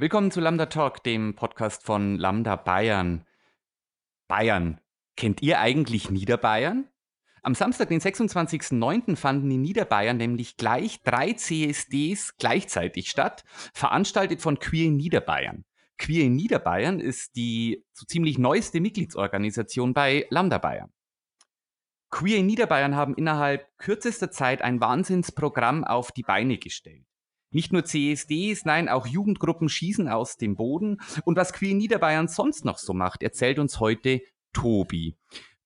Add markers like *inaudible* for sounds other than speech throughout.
Willkommen zu Lambda Talk, dem Podcast von Lambda Bayern. Bayern. Kennt ihr eigentlich Niederbayern? Am Samstag, den 26.09., fanden in Niederbayern nämlich gleich drei CSDs gleichzeitig statt, veranstaltet von Queer in Niederbayern. Queer in Niederbayern ist die so ziemlich neueste Mitgliedsorganisation bei Lambda Bayern. Queer in Niederbayern haben innerhalb kürzester Zeit ein Wahnsinnsprogramm auf die Beine gestellt. Nicht nur CSDs, nein, auch Jugendgruppen schießen aus dem Boden. Und was Queer in Niederbayern sonst noch so macht, erzählt uns heute Tobi.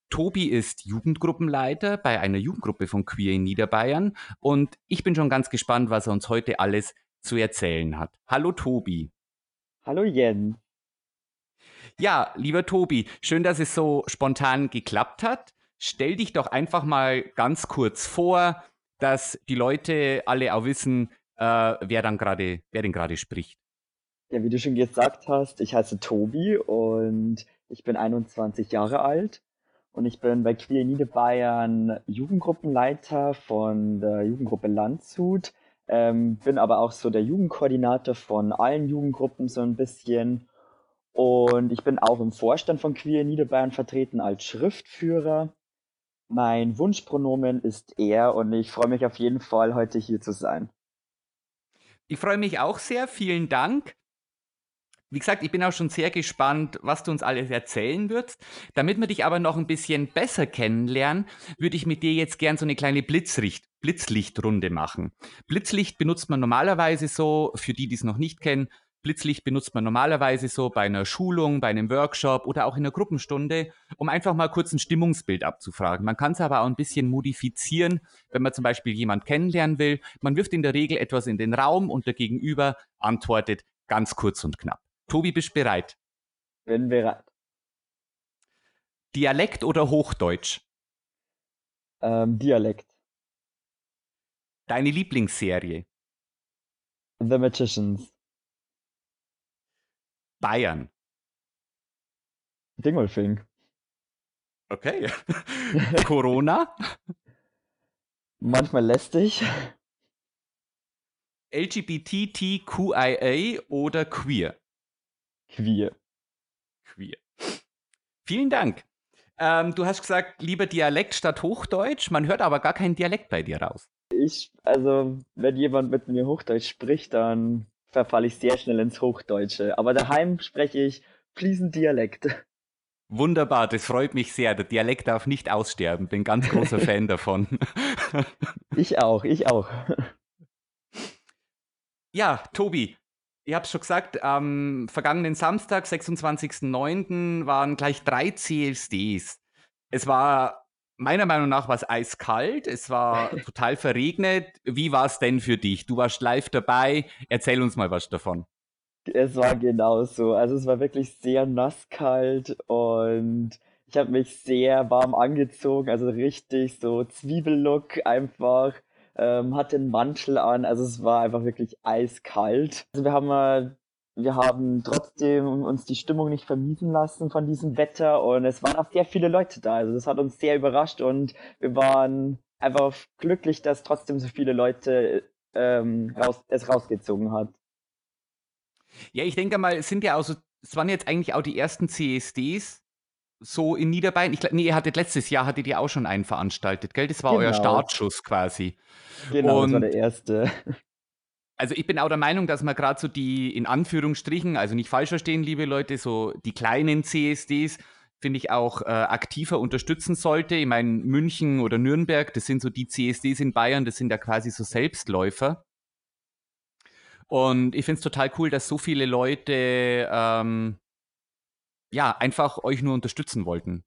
Tobi ist Jugendgruppenleiter bei einer Jugendgruppe von Queer in Niederbayern und ich bin schon ganz gespannt, was er uns heute alles zu erzählen hat. Hallo Tobi. Hallo Jens. Ja, lieber Tobi, schön, dass es so spontan geklappt hat. Stell dich doch einfach mal ganz kurz vor, dass die Leute alle auch wissen, äh, wer dann gerade, wer denn gerade spricht. Ja, wie du schon gesagt hast, ich heiße Tobi und ich bin 21 Jahre alt und ich bin bei Queer Niederbayern Jugendgruppenleiter von der Jugendgruppe Landshut, ähm, bin aber auch so der Jugendkoordinator von allen Jugendgruppen so ein bisschen und ich bin auch im Vorstand von Queer Niederbayern vertreten als Schriftführer. Mein Wunschpronomen ist er und ich freue mich auf jeden Fall, heute hier zu sein. Ich freue mich auch sehr. Vielen Dank. Wie gesagt, ich bin auch schon sehr gespannt, was du uns alles erzählen wirst. Damit wir dich aber noch ein bisschen besser kennenlernen, würde ich mit dir jetzt gern so eine kleine Blitzricht Blitzlichtrunde machen. Blitzlicht benutzt man normalerweise so, für die, die es noch nicht kennen, Blitzlicht benutzt man normalerweise so bei einer Schulung, bei einem Workshop oder auch in einer Gruppenstunde, um einfach mal kurz ein Stimmungsbild abzufragen. Man kann es aber auch ein bisschen modifizieren, wenn man zum Beispiel jemand kennenlernen will. Man wirft in der Regel etwas in den Raum und der Gegenüber antwortet ganz kurz und knapp. Tobi, bist bereit? Bin bereit. Dialekt oder Hochdeutsch? Ähm, Dialekt. Deine Lieblingsserie? The Magicians. Bayern. Dingolfing. Okay. *laughs* Corona. Manchmal lästig. LGBTQIA oder queer? Queer. Queer. Vielen Dank. Ähm, du hast gesagt, lieber Dialekt statt Hochdeutsch. Man hört aber gar keinen Dialekt bei dir raus. Ich, also, wenn jemand mit mir Hochdeutsch spricht, dann verfalle ich sehr schnell ins Hochdeutsche. Aber daheim spreche ich fließend Dialekt. Wunderbar, das freut mich sehr. Der Dialekt darf nicht aussterben. Bin ganz großer *laughs* Fan davon. ich auch, ich auch. Ja, Tobi, ich habe es schon gesagt, am vergangenen Samstag, 26.09., waren gleich drei CSDs. Es war meiner Meinung nach war es eiskalt, es war *laughs* total verregnet. Wie war es denn für dich? Du warst live dabei. Erzähl uns mal was davon. Es war genauso. Also es war wirklich sehr nasskalt und ich habe mich sehr warm angezogen, also richtig so Zwiebellook einfach. Ähm, hatte einen Mantel an, also es war einfach wirklich eiskalt. Also wir haben mal wir haben trotzdem uns die Stimmung nicht vermiesen lassen von diesem Wetter und es waren auch sehr viele Leute da. Also das hat uns sehr überrascht und wir waren einfach glücklich, dass trotzdem so viele Leute ähm, raus, es rausgezogen hat. Ja, ich denke mal, es sind ja auch so, es waren jetzt eigentlich auch die ersten CSDs so in Niederbayern. Ich, nee, ihr hattet letztes Jahr hattet ihr auch schon einen veranstaltet, gell? Das war genau. euer Startschuss quasi. Genau, und, das war der erste. Also ich bin auch der Meinung, dass man gerade so die, in Anführungsstrichen, also nicht falsch verstehen, liebe Leute, so die kleinen CSDs, finde ich auch äh, aktiver unterstützen sollte. Ich meine, München oder Nürnberg, das sind so die CSDs in Bayern, das sind ja quasi so Selbstläufer. Und ich finde es total cool, dass so viele Leute ähm, ja einfach euch nur unterstützen wollten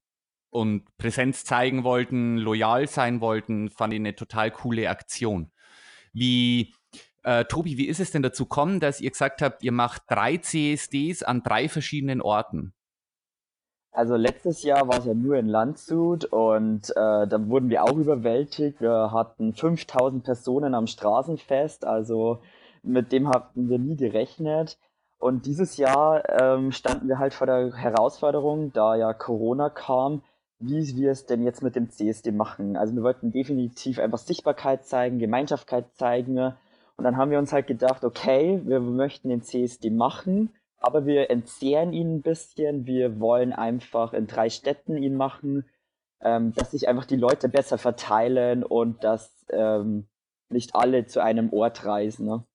und Präsenz zeigen wollten, loyal sein wollten, fand ich eine total coole Aktion. Wie äh, Tobi, wie ist es denn dazu gekommen, dass ihr gesagt habt, ihr macht drei CSDs an drei verschiedenen Orten? Also letztes Jahr war es ja nur in Landshut und äh, da wurden wir auch überwältigt. Wir hatten 5000 Personen am Straßenfest, also mit dem hatten wir nie gerechnet. Und dieses Jahr ähm, standen wir halt vor der Herausforderung, da ja Corona kam, wie wir es denn jetzt mit dem CSD machen. Also wir wollten definitiv einfach Sichtbarkeit zeigen, Gemeinschaftkeit zeigen Und dann haben wir uns halt gedacht, okay, wir möchten den CSD machen, aber wir entzehren ihn ein bisschen. Wir wollen einfach in drei Städten ihn machen, ähm, dass sich einfach die Leute besser verteilen und dass ähm, nicht alle zu einem Ort reisen. Ne?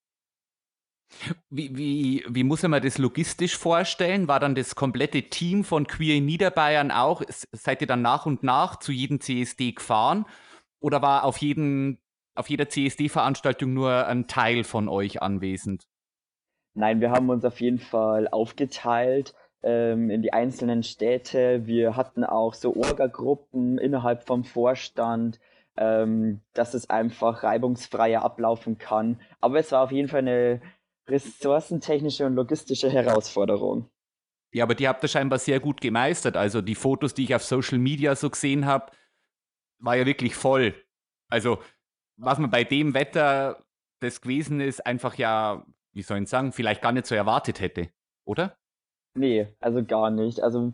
Wie, wie, wie muss man das logistisch vorstellen? War dann das komplette Team von Queer in Niederbayern auch? Seid ihr dann nach und nach zu jedem CSD gefahren? Oder war auf, jeden, auf jeder CSD-Veranstaltung nur ein Teil von euch anwesend? Nein, wir haben uns auf jeden Fall aufgeteilt ähm, in die einzelnen Städte. Wir hatten auch so Orga-Gruppen innerhalb vom Vorstand, ähm, dass es einfach reibungsfreier ablaufen kann. Aber es war auf jeden Fall eine ressourcentechnische und logistische Herausforderung. Ja, aber die habt ihr scheinbar sehr gut gemeistert. Also die Fotos, die ich auf Social Media so gesehen habe, war ja wirklich voll. Also was man bei dem Wetter das gewesen ist, einfach ja, wie soll ich sagen, vielleicht gar nicht so erwartet hätte, oder? Nee, also gar nicht. Also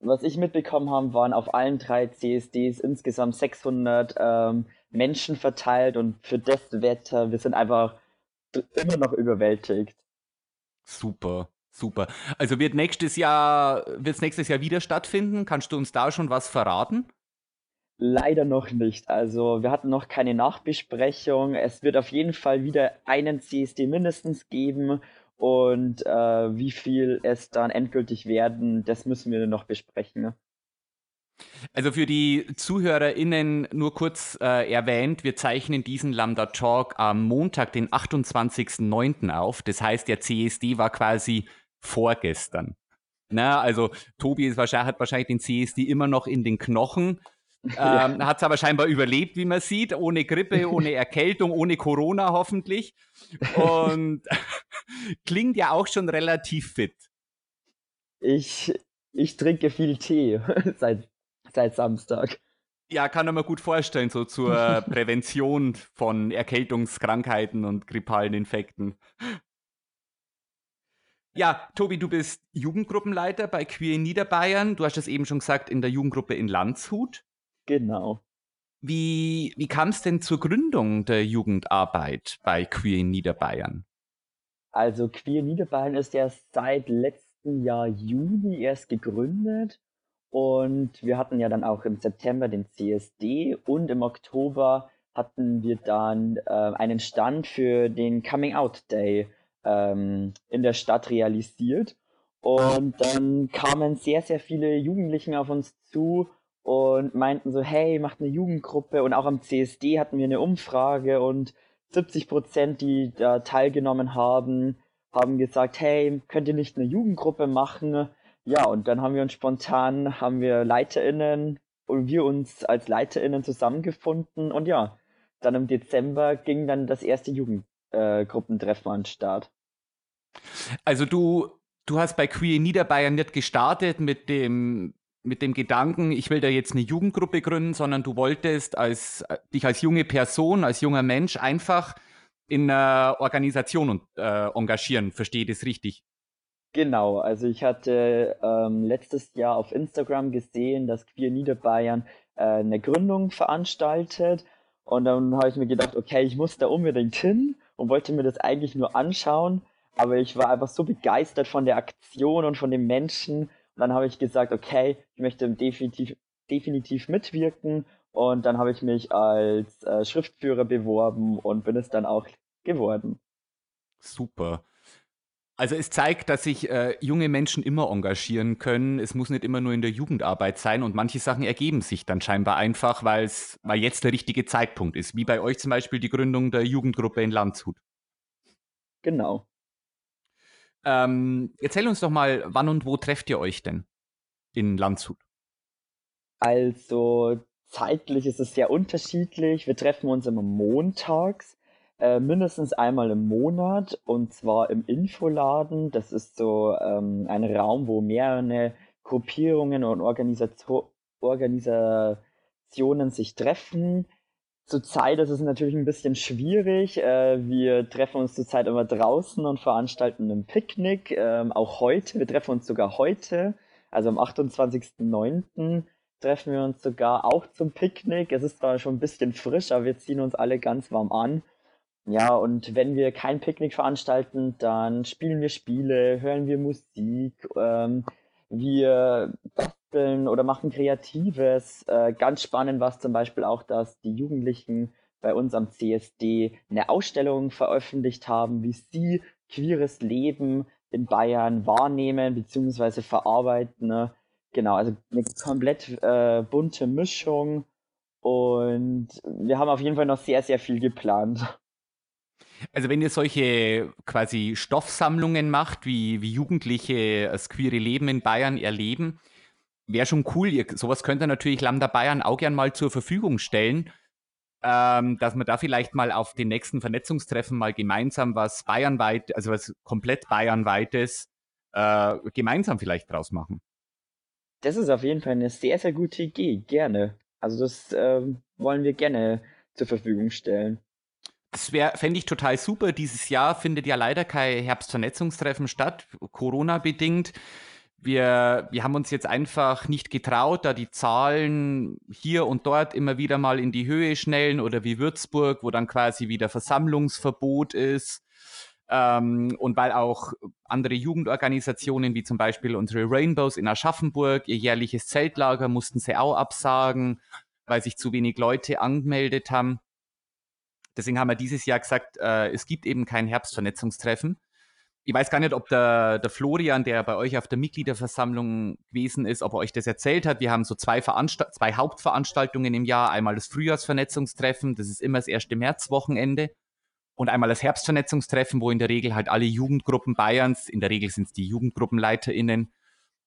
was ich mitbekommen habe, waren auf allen drei CSDs insgesamt 600 ähm, Menschen verteilt und für das Wetter, wir sind einfach immer noch überwältigt. Super, super. Also wird nächstes Jahr, wird es nächstes Jahr wieder stattfinden? Kannst du uns da schon was verraten? Leider noch nicht. Also wir hatten noch keine Nachbesprechung. Es wird auf jeden Fall wieder einen CSD mindestens geben. Und äh, wie viel es dann endgültig werden, das müssen wir noch besprechen. Ne? Also für die ZuhörerInnen nur kurz äh, erwähnt, wir zeichnen diesen Lambda Talk am Montag, den 28.09. auf. Das heißt, der CSD war quasi vorgestern. Na, also Tobi wahrscheinlich, hat wahrscheinlich den CSD immer noch in den Knochen. *laughs* Ähm, Hat es aber scheinbar überlebt, wie man sieht, ohne Grippe, *laughs* ohne Erkältung, ohne Corona hoffentlich. Und *laughs* klingt ja auch schon relativ fit. Ich, ich trinke viel Tee seit seit Samstag. Ja, kann man mir gut vorstellen, so zur Prävention von Erkältungskrankheiten und grippalen Infekten. Ja, Tobi, du bist Jugendgruppenleiter bei Queer in Niederbayern. Du hast es eben schon gesagt, in der Jugendgruppe in Landshut. Genau. Wie, wie kam es denn zur Gründung der Jugendarbeit bei Queer in Niederbayern? Also Queer in Niederbayern ist ja seit letztem Jahr Juni erst gegründet und wir hatten ja dann auch im September den CSD und im Oktober hatten wir dann äh, einen Stand für den Coming Out Day ähm, in der Stadt realisiert. Und dann kamen sehr, sehr viele Jugendlichen auf uns zu und meinten so, hey, macht eine Jugendgruppe. Und auch am CSD hatten wir eine Umfrage und 70 Prozent, die da teilgenommen haben, haben gesagt, hey, könnt ihr nicht eine Jugendgruppe machen? Ja, und dann haben wir uns spontan, haben wir LeiterInnen und wir uns als LeiterInnen zusammengefunden und ja, dann im Dezember ging dann das erste Jugendgruppentreffen äh, an den Start. Also du, du hast bei Queer Niederbayern nicht gestartet mit dem, mit dem Gedanken, ich will da jetzt eine Jugendgruppe gründen, sondern du wolltest als, dich als junge Person, als junger Mensch einfach in einer Organisation äh, engagieren. Verstehe das richtig? Genau, also ich hatte ähm, letztes Jahr auf Instagram gesehen, dass Queer Niederbayern äh, eine Gründung veranstaltet und dann habe ich mir gedacht, okay, ich muss da unbedingt hin und wollte mir das eigentlich nur anschauen, aber ich war einfach so begeistert von der Aktion und von den Menschen und dann habe ich gesagt, okay, ich möchte definitiv, definitiv mitwirken und dann habe ich mich als äh, Schriftführer beworben und bin es dann auch geworden. Super. Also es zeigt, dass sich äh, junge Menschen immer engagieren können. Es muss nicht immer nur in der Jugendarbeit sein und manche Sachen ergeben sich dann scheinbar einfach, weil jetzt der richtige Zeitpunkt ist. Wie bei euch zum Beispiel die Gründung der Jugendgruppe in Landshut. Genau. Ähm, erzähl uns doch mal, wann und wo trefft ihr euch denn in Landshut? Also zeitlich ist es sehr unterschiedlich. Wir treffen uns immer montags äh, mindestens einmal im Monat und zwar im Infoladen. Das ist so ähm, ein Raum, wo mehrere Gruppierungen und Organisation Organisationen sich treffen. Zurzeit ist es natürlich ein bisschen schwierig. Äh, wir treffen uns zurzeit immer draußen und veranstalten ein Picknick. Ähm, auch heute, wir treffen uns sogar heute, also am 28.09. treffen wir uns sogar auch zum Picknick. Es ist zwar schon ein bisschen frisch, aber wir ziehen uns alle ganz warm an Ja, und wenn wir kein Picknick veranstalten, dann spielen wir Spiele, hören wir Musik, ähm, wir basteln oder machen Kreatives. Äh, ganz spannend war es zum Beispiel auch, dass die Jugendlichen bei uns am CSD eine Ausstellung veröffentlicht haben, wie sie queeres Leben in Bayern wahrnehmen bzw. verarbeiten. Ne? Genau, also eine komplett äh, bunte Mischung und wir haben auf jeden Fall noch sehr, sehr viel geplant. Also wenn ihr solche quasi Stoffsammlungen macht, wie, wie Jugendliche das queere Leben in Bayern erleben, wäre schon cool. Ihr, sowas könnt ihr natürlich Lambda Bayern auch gern mal zur Verfügung stellen, ähm, dass wir da vielleicht mal auf den nächsten Vernetzungstreffen mal gemeinsam was bayernweit, also was komplett bayernweites, äh, gemeinsam vielleicht draus machen. Das ist auf jeden Fall eine sehr, sehr gute Idee. Gerne. Also das ähm, wollen wir gerne zur Verfügung stellen. Das fände ich total super. Dieses Jahr findet ja leider kein Herbstvernetzungstreffen statt, Corona-bedingt. Wir, wir haben uns jetzt einfach nicht getraut, da die Zahlen hier und dort immer wieder mal in die Höhe schnellen oder wie Würzburg, wo dann quasi wieder Versammlungsverbot ist. Ähm, und weil auch andere Jugendorganisationen, wie zum Beispiel unsere Rainbows in Aschaffenburg, ihr jährliches Zeltlager mussten sie auch absagen, weil sich zu wenig Leute angemeldet haben. Deswegen haben wir dieses Jahr gesagt, äh, es gibt eben kein Herbstvernetzungstreffen. Ich weiß gar nicht, ob der, der Florian, der bei euch auf der Mitgliederversammlung gewesen ist, ob er euch das erzählt hat. Wir haben so zwei, zwei Hauptveranstaltungen im Jahr. Einmal das Frühjahrsvernetzungstreffen, das ist immer das erste Märzwochenende. Und einmal das Herbstvernetzungstreffen, wo in der Regel halt alle Jugendgruppen Bayerns, in der Regel sind es die JugendgruppenleiterInnen,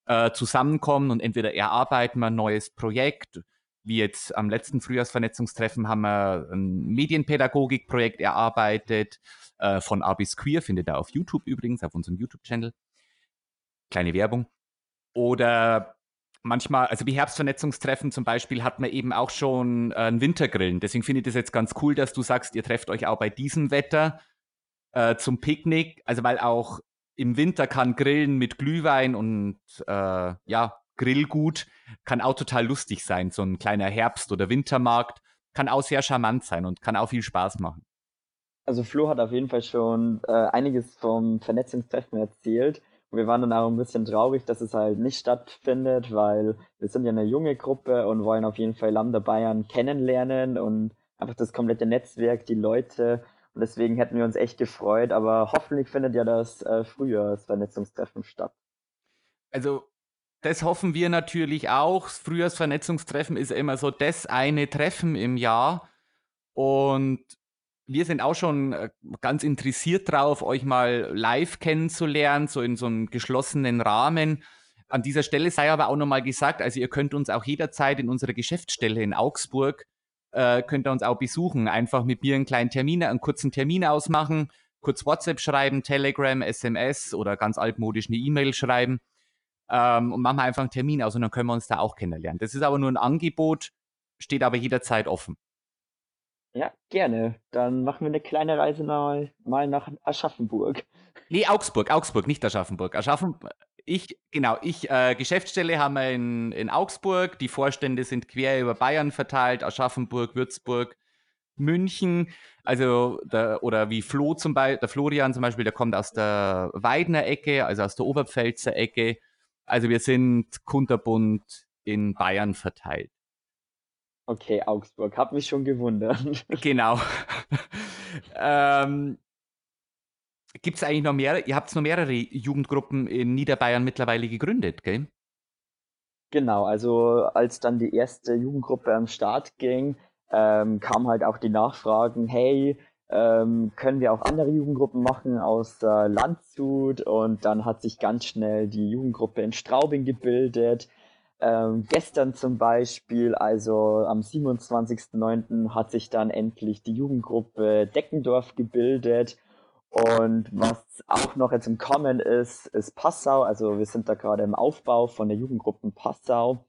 äh, zusammenkommen und entweder erarbeiten wir ein neues Projekt wie jetzt am letzten Frühjahrsvernetzungstreffen haben wir ein Medienpädagogikprojekt erarbeitet, äh, von A bis Queer, findet ihr auf YouTube übrigens, auf unserem YouTube-Channel. Kleine Werbung. Oder manchmal, also wie Herbstvernetzungstreffen zum Beispiel, hat man eben auch schon äh, ein Wintergrillen. Deswegen finde ich das jetzt ganz cool, dass du sagst, ihr trefft euch auch bei diesem Wetter äh, zum Picknick. Also weil auch im Winter kann Grillen mit Glühwein und äh, ja, Grillgut kann auch total lustig sein. So ein kleiner Herbst- oder Wintermarkt kann auch sehr charmant sein und kann auch viel Spaß machen. Also Flo hat auf jeden Fall schon äh, einiges vom Vernetzungstreffen erzählt. Und wir waren dann auch ein bisschen traurig, dass es halt nicht stattfindet, weil wir sind ja eine junge Gruppe und wollen auf jeden Fall Lambda Bayern kennenlernen und einfach das komplette Netzwerk, die Leute. Und deswegen hätten wir uns echt gefreut, aber hoffentlich findet ja das äh, Frühjahrsvernetzungstreffen statt. Also das hoffen wir natürlich auch. Frühjahrsvernetzungstreffen ist immer so das eine Treffen im Jahr. Und wir sind auch schon äh, ganz interessiert drauf, euch mal live kennenzulernen, so in so einem geschlossenen Rahmen. An dieser Stelle sei aber auch nochmal gesagt, also ihr könnt uns auch jederzeit in unserer Geschäftsstelle in Augsburg, äh, könnt ihr uns auch besuchen. Einfach mit mir einen kleinen Termin, einen kurzen Termin ausmachen, kurz WhatsApp schreiben, Telegram, SMS oder ganz altmodisch eine E-Mail schreiben ähm, und machen wir einfach einen Termin aus und dann können wir uns da auch kennenlernen. Das ist aber nur ein Angebot, steht aber jederzeit offen. Ja, gerne. Dann machen wir eine kleine Reise mal, mal nach Aschaffenburg. Nee, Augsburg, Augsburg, nicht Aschaffenburg. Aschaffenburg, ich, genau, ich, äh, Geschäftsstelle haben wir in, in Augsburg, die Vorstände sind quer über Bayern verteilt, Aschaffenburg, Würzburg, München, also der, oder wie Flo zum Beispiel, der Florian zum Beispiel, der kommt aus der Weidner Ecke, also aus der Oberpfälzer Ecke. Also wir sind kunterbunt in Bayern verteilt. Okay, Augsburg, hab mich schon gewundert. *laughs* Genau. *laughs* ähm, Gibt es eigentlich noch mehr? Ihr habt noch mehrere Jugendgruppen in Niederbayern mittlerweile gegründet, gell? Genau, also als dann die erste Jugendgruppe am Start ging, ähm, kam halt auch die Nachfragen, hey, ähm, können wir auch andere Jugendgruppen machen aus äh, Landshut und dann hat sich ganz schnell die Jugendgruppe in Straubing gebildet. Ähm, gestern zum Beispiel, also am 27.09. hat sich dann endlich die Jugendgruppe Deckendorf gebildet. Und was auch noch jetzt im Kommen ist, ist Passau. Also wir sind da gerade im Aufbau von der Jugendgruppe Passau.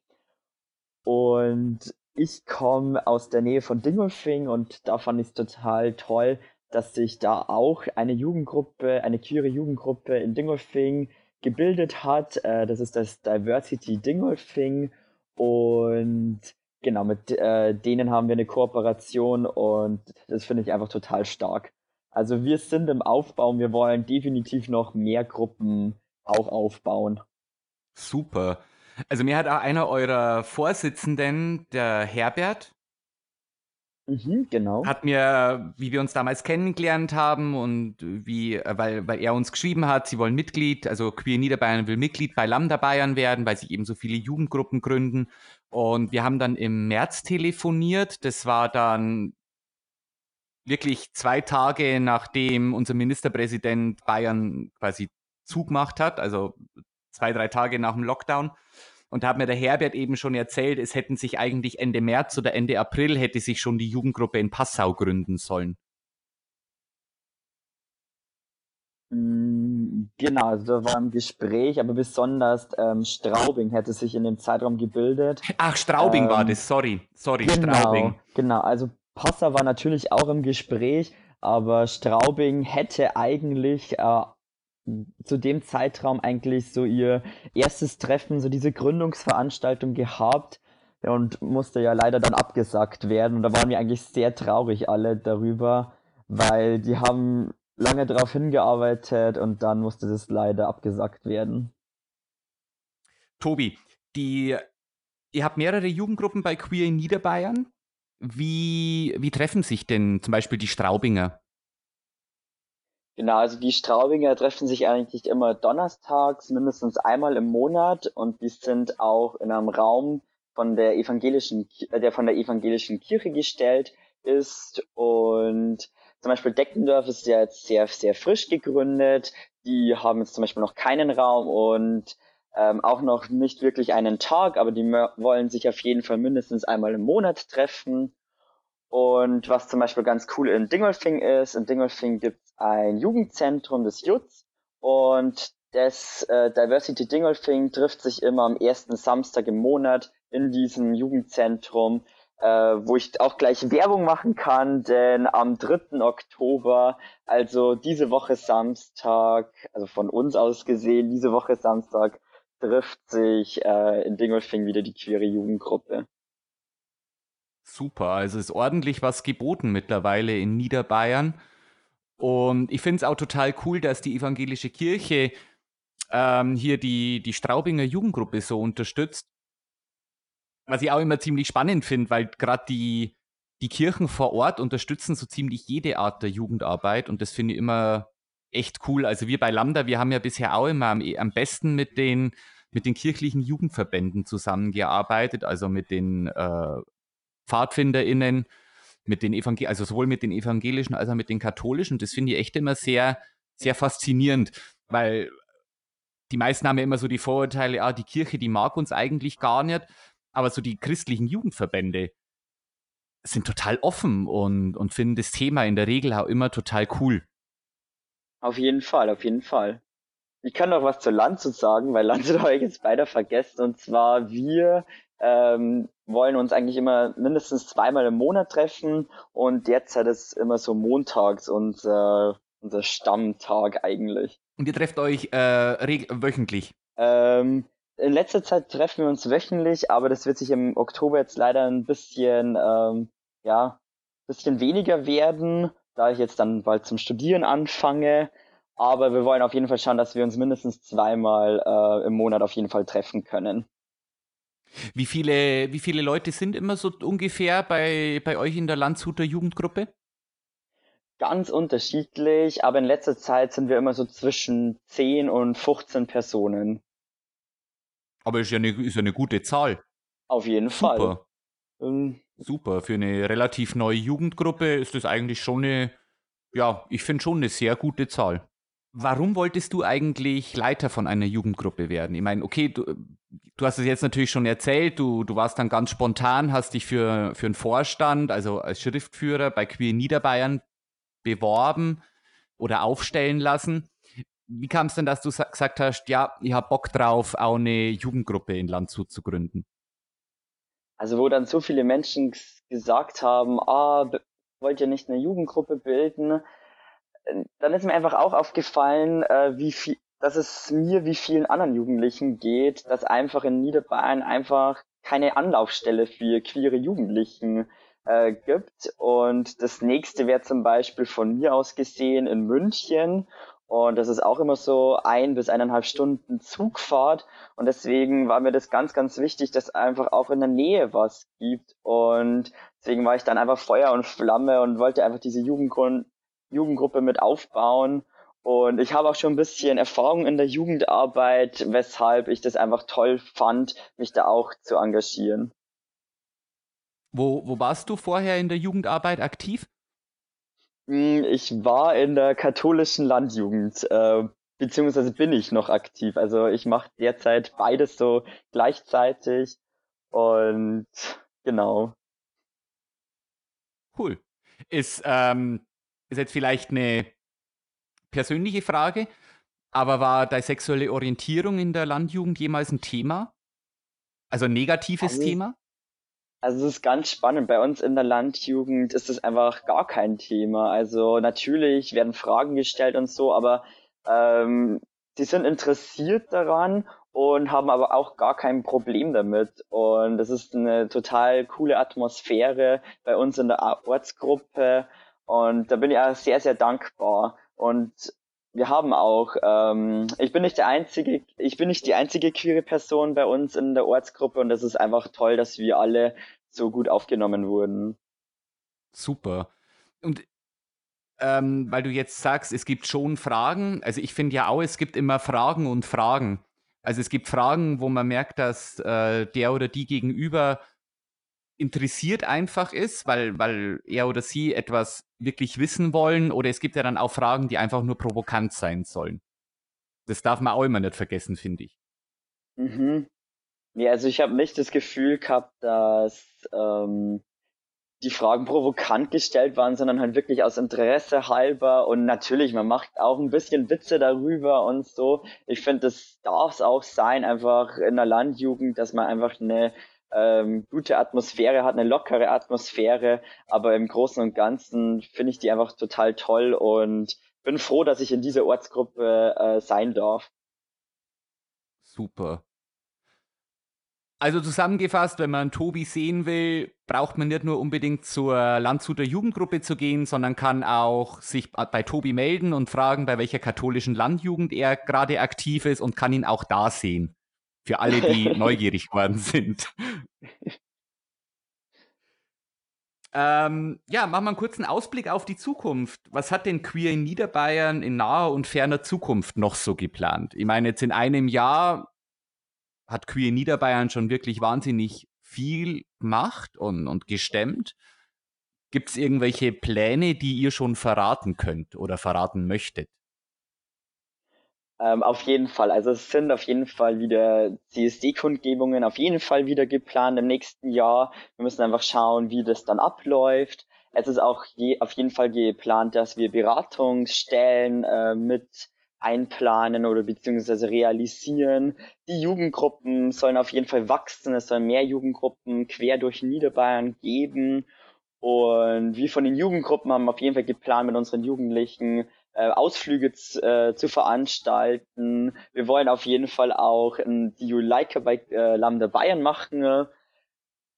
Und ich komme aus der Nähe von Dingolfing und da fand ich es total toll, dass sich da auch eine Jugendgruppe, eine queere Jugendgruppe in Dingolfing gebildet hat. Äh, das ist das Diversity Dingolfing und genau, mit äh, denen haben wir eine Kooperation und das finde ich einfach total stark. Also wir sind im Aufbau und wir wollen definitiv noch mehr Gruppen auch aufbauen. Super. Also mir hat auch einer eurer Vorsitzenden, der Herbert, Mhm, genau. hat mir, wie wir uns damals kennengelernt haben und wie, äh, weil, weil er uns geschrieben hat, sie wollen Mitglied, also Queer Niederbayern will Mitglied bei Lambda Bayern werden, weil sie eben so viele Jugendgruppen gründen. Und wir haben dann im März telefoniert. Das war dann wirklich zwei Tage, nachdem unser Ministerpräsident Bayern quasi zugemacht hat, also zwei, drei Tage nach dem Lockdown. Und da hat mir der Herbert eben schon erzählt, es hätten sich eigentlich Ende März oder Ende April hätte sich schon die Jugendgruppe in Passau gründen sollen. Mm, genau, also da war im Gespräch, aber besonders ähm, Straubing hätte sich in dem Zeitraum gebildet. Ach, Straubing ähm, war das, sorry, sorry, genau, Straubing. Genau, also Passau war natürlich auch im Gespräch, aber Straubing hätte eigentlich äh, zu dem Zeitraum eigentlich so ihr erstes Treffen, so diese Gründungsveranstaltung gehabt und musste ja leider dann abgesagt werden. Und da waren wir eigentlich sehr traurig alle darüber, weil die haben lange darauf hingearbeitet und dann musste das leider abgesagt werden. Tobi, die, ihr habt mehrere Jugendgruppen bei Queer in Niederbayern. Wie, wie treffen sich denn zum Beispiel die Straubinger? Genau, also die Straubinger treffen sich eigentlich immer donnerstags, mindestens einmal im Monat und die sind auch in einem Raum von der evangelischen, der von der evangelischen Kirche gestellt ist und zum Beispiel Deckendorf ist ja jetzt sehr, sehr frisch gegründet. Die haben jetzt zum Beispiel noch keinen Raum und ähm, auch noch nicht wirklich einen Tag, aber die wollen sich auf jeden Fall mindestens einmal im Monat treffen. Und was zum Beispiel ganz cool in Dingolfing ist, in Dingolfing gibt es ein Jugendzentrum des Jutz und das äh, Diversity Dingolfing trifft sich immer am ersten Samstag im Monat in diesem Jugendzentrum, äh, wo ich auch gleich Werbung machen kann, denn am 3. Oktober, also diese Woche Samstag, also von uns aus gesehen, diese Woche Samstag, trifft sich äh, in Dingolfing wieder die queere Jugendgruppe. Super, also ist ordentlich was geboten mittlerweile in Niederbayern. Und ich finde es auch total cool, dass die evangelische Kirche ähm, hier die, die Straubinger Jugendgruppe so unterstützt. Was ich auch immer ziemlich spannend finde, weil gerade die, die Kirchen vor Ort unterstützen so ziemlich jede Art der Jugendarbeit und das finde ich immer echt cool. Also wir bei Lambda, wir haben ja bisher auch immer am, am besten mit den, mit den kirchlichen Jugendverbänden zusammengearbeitet, also mit den äh, PfadfinderInnen, mit den Evangel also sowohl mit den evangelischen als auch mit den katholischen. Das finde ich echt immer sehr, sehr faszinierend, weil die meisten haben ja immer so die Vorurteile, ah, die Kirche, die mag uns eigentlich gar nicht, aber so die christlichen Jugendverbände sind total offen und, und finden das Thema in der Regel auch immer total cool. Auf jeden Fall, auf jeden Fall. Ich kann noch was zu Landshut sagen, weil Landshut *laughs* habe ich jetzt beide vergessen. Und zwar, wir ähm, wollen uns eigentlich immer mindestens zweimal im Monat treffen und derzeit ist immer so montags unser, unser Stammtag eigentlich. Und ihr trefft euch äh, wöchentlich? Ähm, in letzter Zeit treffen wir uns wöchentlich, aber das wird sich im Oktober jetzt leider ein bisschen, ähm, ja, bisschen weniger werden, da ich jetzt dann bald zum Studieren anfange. Aber wir wollen auf jeden Fall schauen, dass wir uns mindestens zweimal äh, im Monat auf jeden Fall treffen können. Wie viele, wie viele Leute sind immer so ungefähr bei, bei euch in der Landshuter Jugendgruppe? Ganz unterschiedlich, aber in letzter Zeit sind wir immer so zwischen 10 und 15 Personen. Aber ist ja eine, ist ja eine gute Zahl. Auf jeden Super. Fall. Ähm, Super. Für eine relativ neue Jugendgruppe ist das eigentlich schon eine, ja, ich finde schon eine sehr gute Zahl. Warum wolltest du eigentlich Leiter von einer Jugendgruppe werden? Ich meine, okay, du, du hast es jetzt natürlich schon erzählt, du, du warst dann ganz spontan, hast dich für, für einen Vorstand, also als Schriftführer bei Queer Niederbayern beworben oder aufstellen lassen. Wie kam es denn, dass du gesagt hast, ja, ich habe Bock drauf, auch eine Jugendgruppe in Landshut zu gründen? Also wo dann so viele Menschen gesagt haben, ah, wollt ihr nicht eine Jugendgruppe bilden? Dann ist mir einfach auch aufgefallen, äh, wie viel, dass es mir wie vielen anderen Jugendlichen geht, dass einfach in Niederbayern einfach keine Anlaufstelle für queere Jugendlichen äh, gibt. Und das nächste wäre zum Beispiel von mir aus gesehen in München. Und das ist auch immer so ein bis eineinhalb Stunden Zugfahrt. Und deswegen war mir das ganz, ganz wichtig, dass einfach auch in der Nähe was gibt. Und deswegen war ich dann einfach Feuer und Flamme und wollte einfach diese Jugendgrund Jugendgruppe mit aufbauen. Und ich habe auch schon ein bisschen Erfahrung in der Jugendarbeit, weshalb ich das einfach toll fand, mich da auch zu engagieren. Wo, wo warst du vorher in der Jugendarbeit aktiv? Hm, ich war in der katholischen Landjugend, äh, beziehungsweise bin ich noch aktiv. Also ich mache derzeit beides so gleichzeitig und genau. Cool. Ist, ähm, ist jetzt vielleicht eine persönliche Frage, aber war deine sexuelle Orientierung in der Landjugend jemals ein Thema? Also ein negatives also, Thema? Also es ist ganz spannend. Bei uns in der Landjugend ist es einfach gar kein Thema. Also natürlich werden Fragen gestellt und so, aber ähm, sie sind interessiert daran und haben aber auch gar kein Problem damit. Und es ist eine total coole Atmosphäre bei uns in der Ortsgruppe. Und da bin ich auch sehr, sehr dankbar. Und wir haben auch, ähm, ich bin nicht der einzige, ich bin nicht die einzige queere Person bei uns in der Ortsgruppe und es ist einfach toll, dass wir alle so gut aufgenommen wurden. Super. Und ähm, weil du jetzt sagst, es gibt schon Fragen, also ich finde ja auch, es gibt immer Fragen und Fragen. Also es gibt Fragen, wo man merkt, dass äh, der oder die gegenüber interessiert einfach ist, weil, weil er oder sie etwas wirklich wissen wollen. Oder es gibt ja dann auch Fragen, die einfach nur provokant sein sollen. Das darf man auch immer nicht vergessen, finde ich. Mhm. Ja, also ich habe nicht das Gefühl gehabt, dass ähm, die Fragen provokant gestellt waren, sondern halt wirklich aus Interesse halber. Und natürlich, man macht auch ein bisschen Witze darüber und so. Ich finde, das darf es auch sein, einfach in der Landjugend, dass man einfach eine ähm, gute Atmosphäre hat, eine lockere Atmosphäre, aber im Großen und Ganzen finde ich die einfach total toll und bin froh, dass ich in dieser Ortsgruppe äh, sein darf. Super. Also zusammengefasst, wenn man Tobi sehen will, braucht man nicht nur unbedingt zur Landshuter Jugendgruppe zu gehen, sondern kann auch sich bei Tobi melden und fragen, bei welcher katholischen Landjugend er gerade aktiv ist und kann ihn auch da sehen. Für alle, die *laughs* neugierig geworden sind. Ähm, ja, machen wir einen kurzen Ausblick auf die Zukunft. Was hat denn Queer in Niederbayern in naher und ferner Zukunft noch so geplant? Ich meine, jetzt in einem Jahr hat Queer in Niederbayern schon wirklich wahnsinnig viel gemacht und, und gestemmt. Gibt es irgendwelche Pläne, die ihr schon verraten könnt oder verraten möchtet? Ähm, auf jeden Fall. Also es sind auf jeden Fall wieder CSD-Kundgebungen auf jeden Fall wieder geplant im nächsten Jahr. Wir müssen einfach schauen, wie das dann abläuft. Es ist auch je, auf jeden Fall geplant, dass wir Beratungsstellen äh, mit einplanen oder beziehungsweise realisieren. Die Jugendgruppen sollen auf jeden Fall wachsen. Es sollen mehr Jugendgruppen quer durch Niederbayern geben. Und wir von den Jugendgruppen haben auf jeden Fall geplant, mit unseren Jugendlichen äh, Ausflüge äh, zu veranstalten. Wir wollen auf jeden Fall auch ein die Juleika bei äh, Lambda Bayern machen.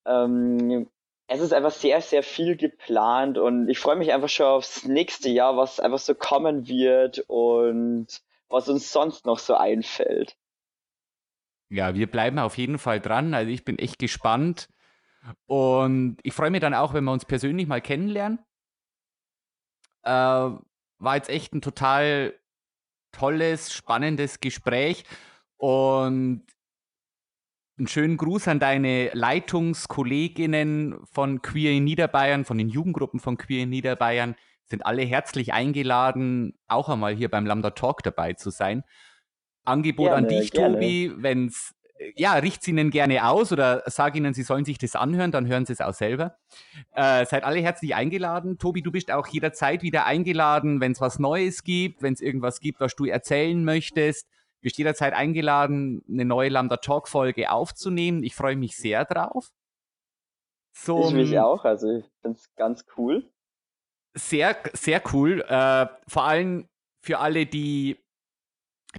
Ähm, es ist einfach sehr, sehr viel geplant und ich freue mich einfach schon aufs nächste Jahr, was einfach so kommen wird und was uns sonst noch so einfällt. Ja, wir bleiben auf jeden Fall dran. Also ich bin echt gespannt. Und ich freue mich dann auch, wenn wir uns persönlich mal kennenlernen. Äh, war jetzt echt ein total tolles, spannendes Gespräch und einen schönen Gruß an deine Leitungskolleginnen von Queer in Niederbayern, von den Jugendgruppen von Queer in Niederbayern. Sind alle herzlich eingeladen, auch einmal hier beim Lambda Talk dabei zu sein. Angebot gerne, an dich, gerne. Tobi, wenn es ja, richt ihnen gerne aus oder sag ihnen, sie sollen sich das anhören, dann hören sie es auch selber. Äh, seid alle herzlich eingeladen. Tobi, du bist auch jederzeit wieder eingeladen, wenn es was Neues gibt, wenn es irgendwas gibt, was du erzählen möchtest. Du bist jederzeit eingeladen, eine neue Lambda Talk Folge aufzunehmen. Ich freue mich sehr drauf. So, ich mich auch, also ich finde es ganz cool. Sehr, sehr cool. Äh, vor allem für alle, die,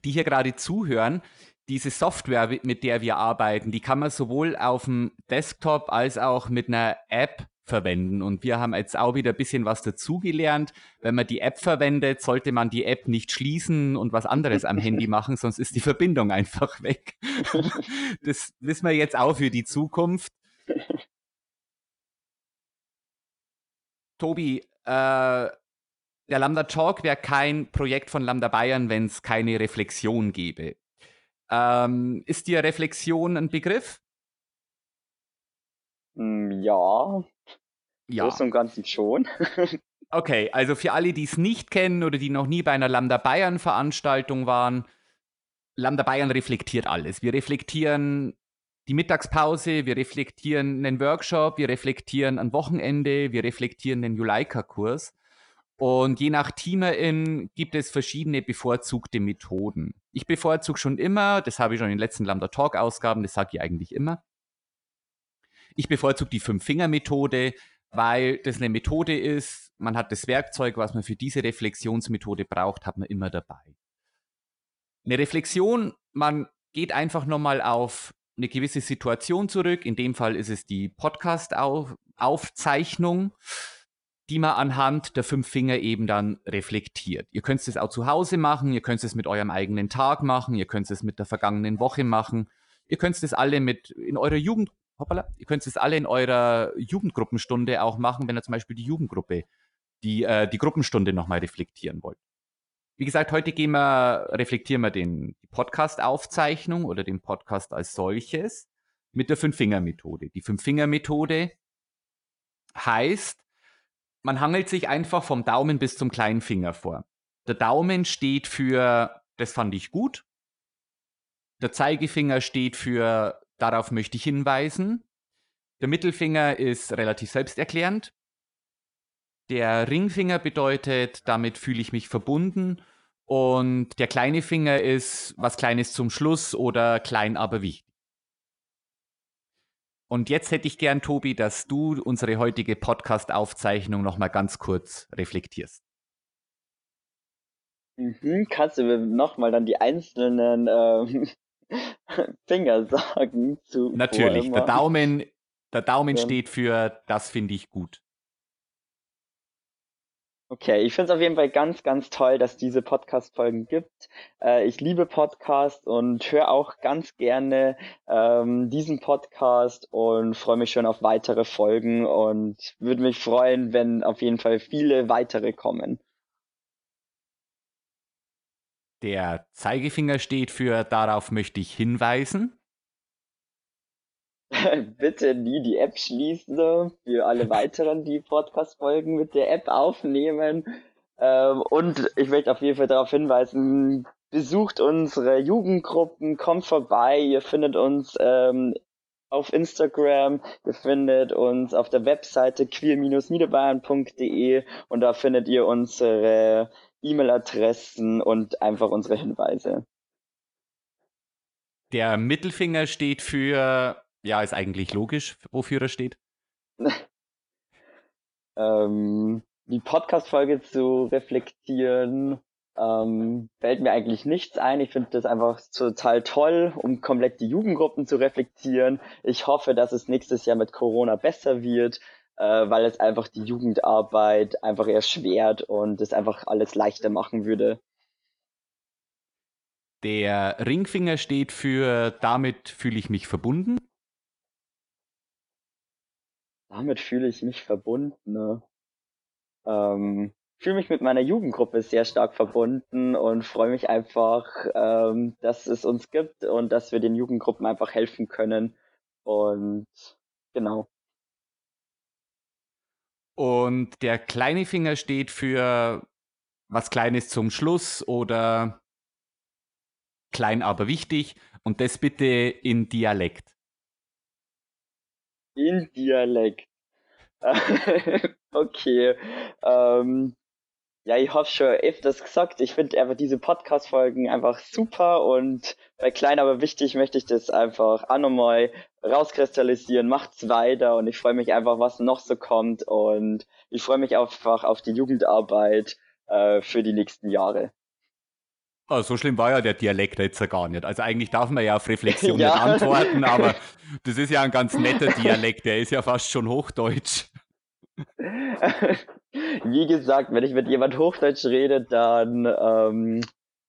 die hier gerade zuhören diese Software, mit der wir arbeiten, die kann man sowohl auf dem Desktop als auch mit einer App verwenden. Und wir haben jetzt auch wieder ein bisschen was dazugelernt. Wenn man die App verwendet, sollte man die App nicht schließen und was anderes am Handy *laughs* machen, sonst ist die Verbindung einfach weg. *laughs* Das wissen wir jetzt auch für die Zukunft. Tobi, äh, der Lambda Talk wäre kein Projekt von Lambda Bayern, wenn es keine Reflexion gäbe. Ähm, ist dir Reflexion ein Begriff? Hm, ja. Ja. Groß und Ganzen schon. *laughs* okay, also für alle, die es nicht kennen oder die noch nie bei einer Lambda Bayern Veranstaltung waren, Lambda Bayern reflektiert alles. Wir reflektieren die Mittagspause, wir reflektieren einen Workshop, wir reflektieren ein Wochenende, wir reflektieren den Juleika-Kurs. Und je nach Teamerin gibt es verschiedene bevorzugte Methoden. Ich bevorzuge schon immer, das habe ich schon in den letzten Lambda Talk Ausgaben, das sage ich eigentlich immer. Ich bevorzuge die Fünf-Finger-Methode, weil das eine Methode ist, man hat das Werkzeug, was man für diese Reflexionsmethode braucht, hat man immer dabei. Eine Reflexion, man geht einfach nochmal auf eine gewisse Situation zurück. In dem Fall ist es die Podcast-Aufzeichnung. -Auf die man anhand der fünf Finger eben dann reflektiert. Ihr könnt es auch zu Hause machen, ihr könnt es mit eurem eigenen Tag machen, ihr könnt es mit der vergangenen Woche machen, ihr könnt es alle mit in eurer Jugend, hoppala, ihr könnt es alle in eurer Jugendgruppenstunde auch machen, wenn ihr zum Beispiel die Jugendgruppe, die, äh, die Gruppenstunde nochmal reflektieren wollt. Wie gesagt, heute gehen wir, reflektieren wir den, Podcast-Aufzeichnung oder den Podcast als solches mit der Fünf-Finger-Methode. Die Fünf-Finger-Methode heißt, man hangelt sich einfach vom Daumen bis zum kleinen Finger vor. Der Daumen steht für, das fand ich gut. Der Zeigefinger steht für, darauf möchte ich hinweisen. Der Mittelfinger ist relativ selbsterklärend. Der Ringfinger bedeutet, damit fühle ich mich verbunden. Und der kleine Finger ist was Kleines zum Schluss oder klein aber wichtig. Und jetzt hätte ich gern, Tobi, dass du unsere heutige Podcast-Aufzeichnung nochmal ganz kurz reflektierst. Mhm, kannst du mir nochmal dann die einzelnen ähm, *laughs* Finger sagen? Zu Natürlich, der Daumen, der Daumen steht für, das finde ich gut. Okay, ich finde es auf jeden Fall ganz, ganz toll, dass diese Podcast-Folgen gibt. Äh, ich liebe Podcasts und höre auch ganz gerne ähm, diesen Podcast und freue mich schon auf weitere Folgen und würde mich freuen, wenn auf jeden Fall viele weitere kommen. Der Zeigefinger steht für darauf möchte ich hinweisen. *laughs* bitte nie die App schließen für alle weiteren, die Podcast-Folgen mit der App aufnehmen. Ähm, und ich möchte auf jeden Fall darauf hinweisen, besucht unsere Jugendgruppen, kommt vorbei, ihr findet uns ähm, auf Instagram, ihr findet uns auf der Webseite queer-niederbayern.de und da findet ihr unsere E-Mail-Adressen und einfach unsere Hinweise. Der Mittelfinger steht für ja, ist eigentlich logisch, wofür er steht. *laughs* ähm, die Podcast-Folge zu reflektieren, ähm, fällt mir eigentlich nichts ein. Ich finde das einfach total toll, um komplett die Jugendgruppen zu reflektieren. Ich hoffe, dass es nächstes Jahr mit Corona besser wird, äh, weil es einfach die Jugendarbeit einfach erschwert und es einfach alles leichter machen würde. Der Ringfinger steht für damit fühle ich mich verbunden damit fühle ich mich verbunden. Ne? Ähm, fühle mich mit meiner Jugendgruppe sehr stark verbunden und freue mich einfach, ähm, dass es uns gibt und dass wir den Jugendgruppen einfach helfen können. Und genau. Und der kleine Finger steht für was Kleines zum Schluss oder klein aber wichtig und das bitte in Dialekt in Dialekt. *laughs* okay. Ähm, ja, ich habe schon öfters gesagt, ich finde einfach diese Podcast-Folgen einfach super und bei klein aber wichtig möchte ich das einfach auch nochmal rauskristallisieren, macht's weiter und ich freue mich einfach, was noch so kommt und ich freue mich einfach auf die Jugendarbeit äh, für die nächsten Jahre. Oh, so schlimm war ja der Dialekt jetzt ja gar nicht. Also eigentlich darf man ja auf *laughs* Reflexion ja. nicht antworten, aber *laughs* das ist ja ein ganz netter Dialekt, der ist ja fast schon Hochdeutsch. Wie gesagt, wenn ich mit jemand Hochdeutsch rede, dann, ähm,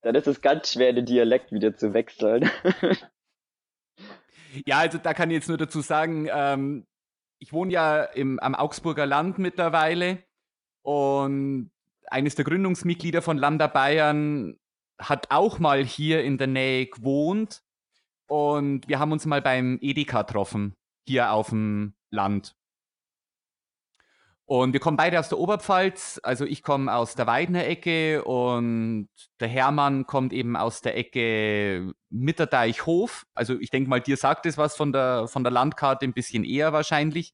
dann ist es ganz schwer, den Dialekt wieder zu wechseln. *laughs* ja, also da kann ich jetzt nur dazu sagen, ähm, ich wohne ja im, am Augsburger Land mittlerweile und eines der Gründungsmitglieder von Lambda Bayern hat auch mal hier in der Nähe gewohnt und wir haben uns mal beim Edeka getroffen, hier auf dem Land. Und wir kommen beide aus der Oberpfalz. Also ich komme aus der Weidner Ecke und der Hermann kommt eben aus der Ecke Mitterdeichhof. Also ich denke mal, dir sagt es was von der, von der Landkarte ein bisschen eher wahrscheinlich.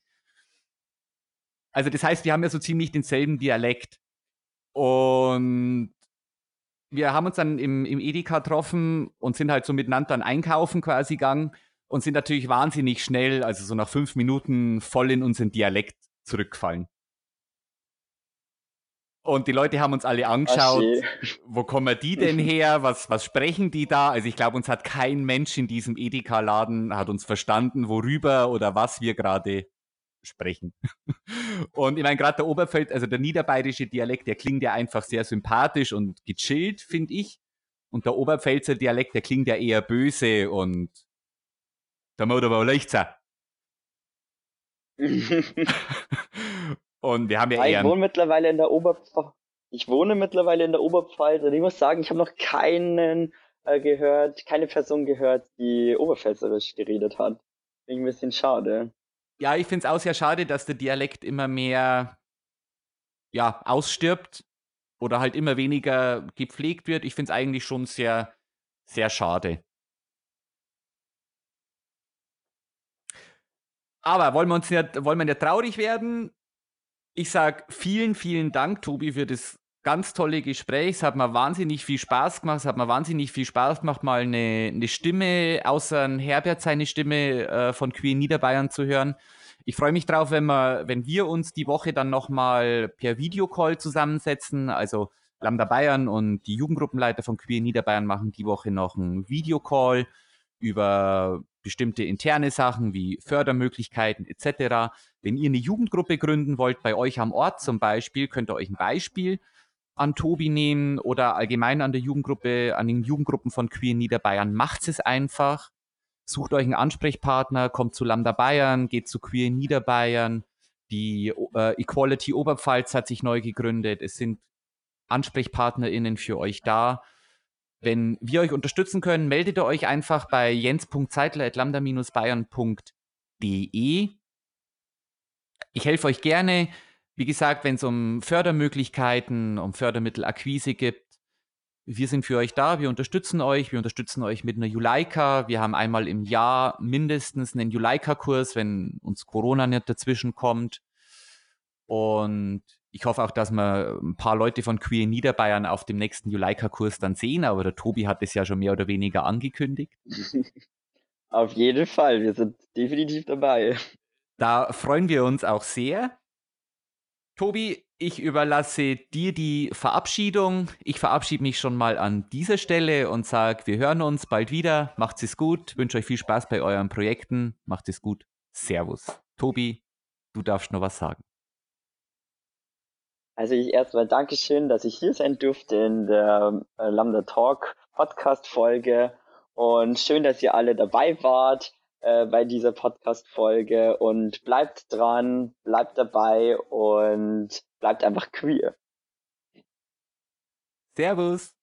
Also das heißt, wir haben ja so ziemlich denselben Dialekt. Und wir haben uns dann im, im Edeka getroffen und sind halt so miteinander dann einkaufen quasi gegangen und sind natürlich wahnsinnig schnell, also so nach fünf Minuten voll in unseren Dialekt zurückgefallen. Und die Leute haben uns alle angeschaut, wo kommen die denn *laughs* her? Was, was sprechen die da? Also ich glaube, uns hat kein Mensch in diesem Edeka-Laden hat uns verstanden, worüber oder was wir gerade sprechen. *laughs* Und ich meine, gerade der Oberfeld, also der niederbayerische Dialekt, der klingt ja einfach sehr sympathisch und gechillt, finde ich. Und der Oberpfälzer Dialekt, der klingt ja eher böse und der Motor war Leichter. Und wir haben ja. Ich wohne mittlerweile in der Oberpfalz. Ich wohne mittlerweile in der Oberpfalz und ich muss sagen, ich habe noch keinen äh, gehört, keine Person gehört, die Oberpfälzerisch geredet hat. Finde ich ein bisschen schade. Ja, ich finde es auch sehr schade, dass der Dialekt immer mehr ja, ausstirbt oder halt immer weniger gepflegt wird. Ich finde es eigentlich schon sehr, sehr schade. Aber wollen wir uns nicht, wollen wir nicht traurig werden? Ich sage vielen, vielen Dank, Tobi, für das ganz tolle Gespräch. Es hat mir wahnsinnig viel Spaß gemacht. Es hat mir wahnsinnig viel Spaß gemacht, mal eine, eine Stimme, außer Herbert seine Stimme äh, von Queer Niederbayern zu hören. Ich freue mich drauf, wenn wir, wenn wir uns die Woche dann nochmal per Videocall zusammensetzen. Also Lambda Bayern und die Jugendgruppenleiter von Queer Niederbayern machen die Woche noch einen Videocall über bestimmte interne Sachen wie Fördermöglichkeiten etc. Wenn ihr eine Jugendgruppe gründen wollt, bei euch am Ort zum Beispiel, könnt ihr euch ein Beispiel an Tobi nehmen oder allgemein an der Jugendgruppe, an den Jugendgruppen von Queer Niederbayern. Macht es einfach. Sucht euch einen Ansprechpartner, kommt zu Lambda Bayern, geht zu Queer Niederbayern. Die äh, Equality Oberpfalz hat sich neu gegründet. Es sind AnsprechpartnerInnen für euch da. Wenn wir euch unterstützen können, meldet ihr euch einfach bei jens.zeitler.lambda-bayern.de. Ich helfe euch gerne. Wie gesagt, wenn es um Fördermöglichkeiten, um Fördermittelakquise gibt, wir sind für euch da, wir unterstützen euch, wir unterstützen euch mit einer Juleika. Wir haben einmal im Jahr mindestens einen Juleika-Kurs, wenn uns Corona nicht dazwischen kommt. Und ich hoffe auch, dass wir ein paar Leute von Queer Niederbayern auf dem nächsten Juleika-Kurs dann sehen, aber der Tobi hat es ja schon mehr oder weniger angekündigt. *laughs* Auf jeden Fall, wir sind definitiv dabei. Da freuen wir uns auch sehr. Tobi, ich überlasse dir die Verabschiedung. Ich verabschiede mich schon mal an dieser Stelle und sage, wir hören uns bald wieder. Macht es gut, wünsche euch viel Spaß bei euren Projekten. Macht es gut. Servus. Tobi, du darfst noch was sagen. Also ich erstmal Dankeschön, dass ich hier sein durfte in der äh, Lambda Talk Podcast Folge und schön, dass ihr alle dabei wart äh, bei dieser Podcast Folge und bleibt dran, bleibt dabei und bleibt einfach queer. Servus.